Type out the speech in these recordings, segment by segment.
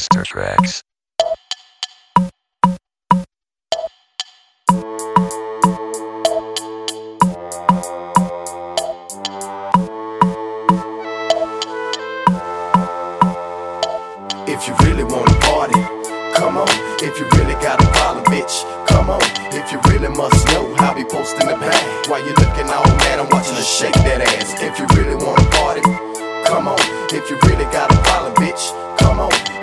Monster Tracks. If you really wanna party, come on. If you really got a problem, bitch, come on. If you really must know how be posting the bag. While you looking all mad, I'm watching her shake that ass. If you really wanna party, come on. If you really got a problem, bitch.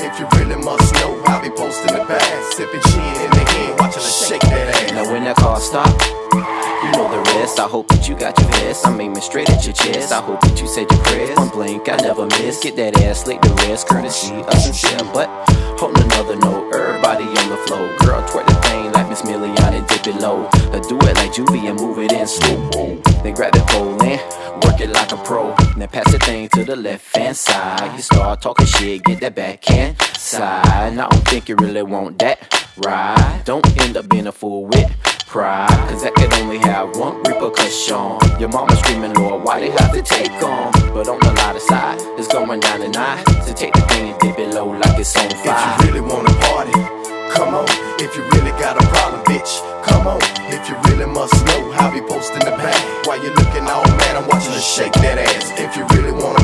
If you really must know how be posting the bag. Sipping gin in the hand, watching her shake that ass. Now when that car stop, you know the rest. I hope that you got your vest. I'm aiming straight at your chest. I hope that you said your prayers. One blink, I never miss. Get that ass, lick the rest. Courtesy of Synsyre, but on another note, everybody on the floor. Girl, twerk the thing like Miss Million and dip it low. Or do it like Juvie and move it in slow. Then grab the pole and work it like a pro. Then pass thing to the left hand side. You start talking shit, get that backhand side. Now I don't think you really want that right. Don't end up being a fool with pride. Cause that could only have one repercussion. Your mama screaming, Lord, why they have to take on? But on the lighter side, it's going down tonight. So take the thing and dip it low like it's on fire. If you really wanna party, come on. If you really got a problem, bitch, come on. If you really must know how be posting the bag. While you're looking all mad, I'm watching her shake that ass. If you really wanna party, come on.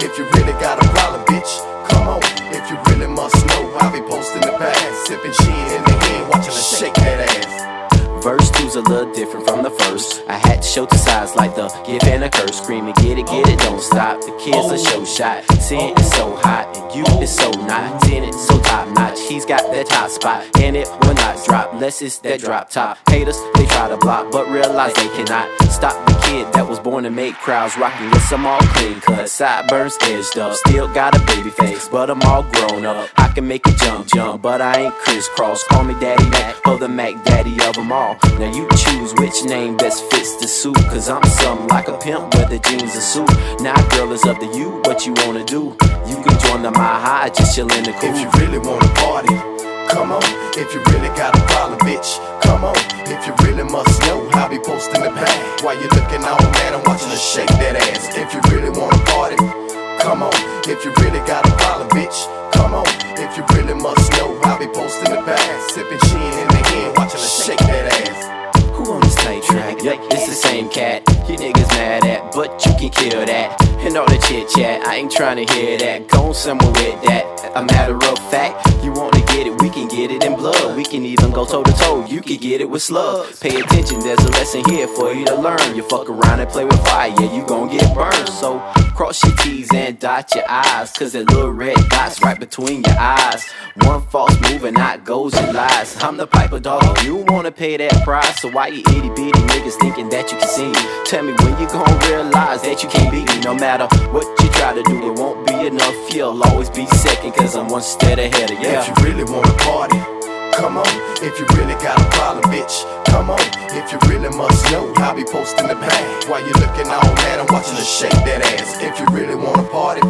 If you really got a problem, bitch, come on. If you really must know how be posting the bag. Sipping gin in the hand, watching her shake that ass. Verse two's a little different from the first. I had to show two sides like the give and a curse. Screaming, get it, get it, don't stop. The kids a oh. show shot. Seeing it so hot, you is so not. It so top notch. He's got that top spot, and it will not drop. Less it's that drop top. Haters, they try to block, but realize they cannot stop the kid that was born to make crowds rocking with some all clean cut. Sideburns edged up. Still got a baby face, but I'm all grown up. I can make it jump, jump, but I ain't crisscross. Call me Daddy Mac, or the Mac Daddy of them all. Now you choose which name best fits the suit. Cause I'm something like a pimp, whether jeans or suit. Now, girl, it's up to you what you wanna do. You can join the My High, just chill in the cool. If you really wanna party, come on. If you really got a problem, bitch, come on. If you really must know how be posting the bag. While you looking all mad, I'm watching her shake that ass. If you really wanna party, come on. If you really got a problem, but you can kill that. And all the chit chat, I ain't trying to hear that. Go somewhere with that. A matter of fact, you wanna get it, we can get it in blood. We can even go toe to toe, you can get it with slugs. Pay attention, there's a lesson here for you to learn. You fuck around and play with fire, yeah, you gon' get burned. So cross your And dot your I's, cause that little red dot's right between your eyes. One false move and out goes your lies. I'm the piper dog, you wanna pay that price. So why you itty bitty niggas thinking that you can see me? Tell me when you gon' realize that you can't beat me. No matter what you try to do, it won't be enough. You'll always be second, cause I'm one step ahead of you. If you really wanna party, come on. If you really got a problem, bitch, come on. If you really must know I'll be posting the bag. While you looking all mad, I'm watching her shake that ass. If you really wanna party,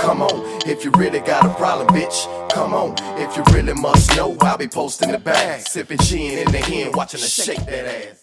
come on. If you really got a problem, bitch, come on. If you really must know I'll be posting the bag. Sipping gin in the hand, watching her shake that ass.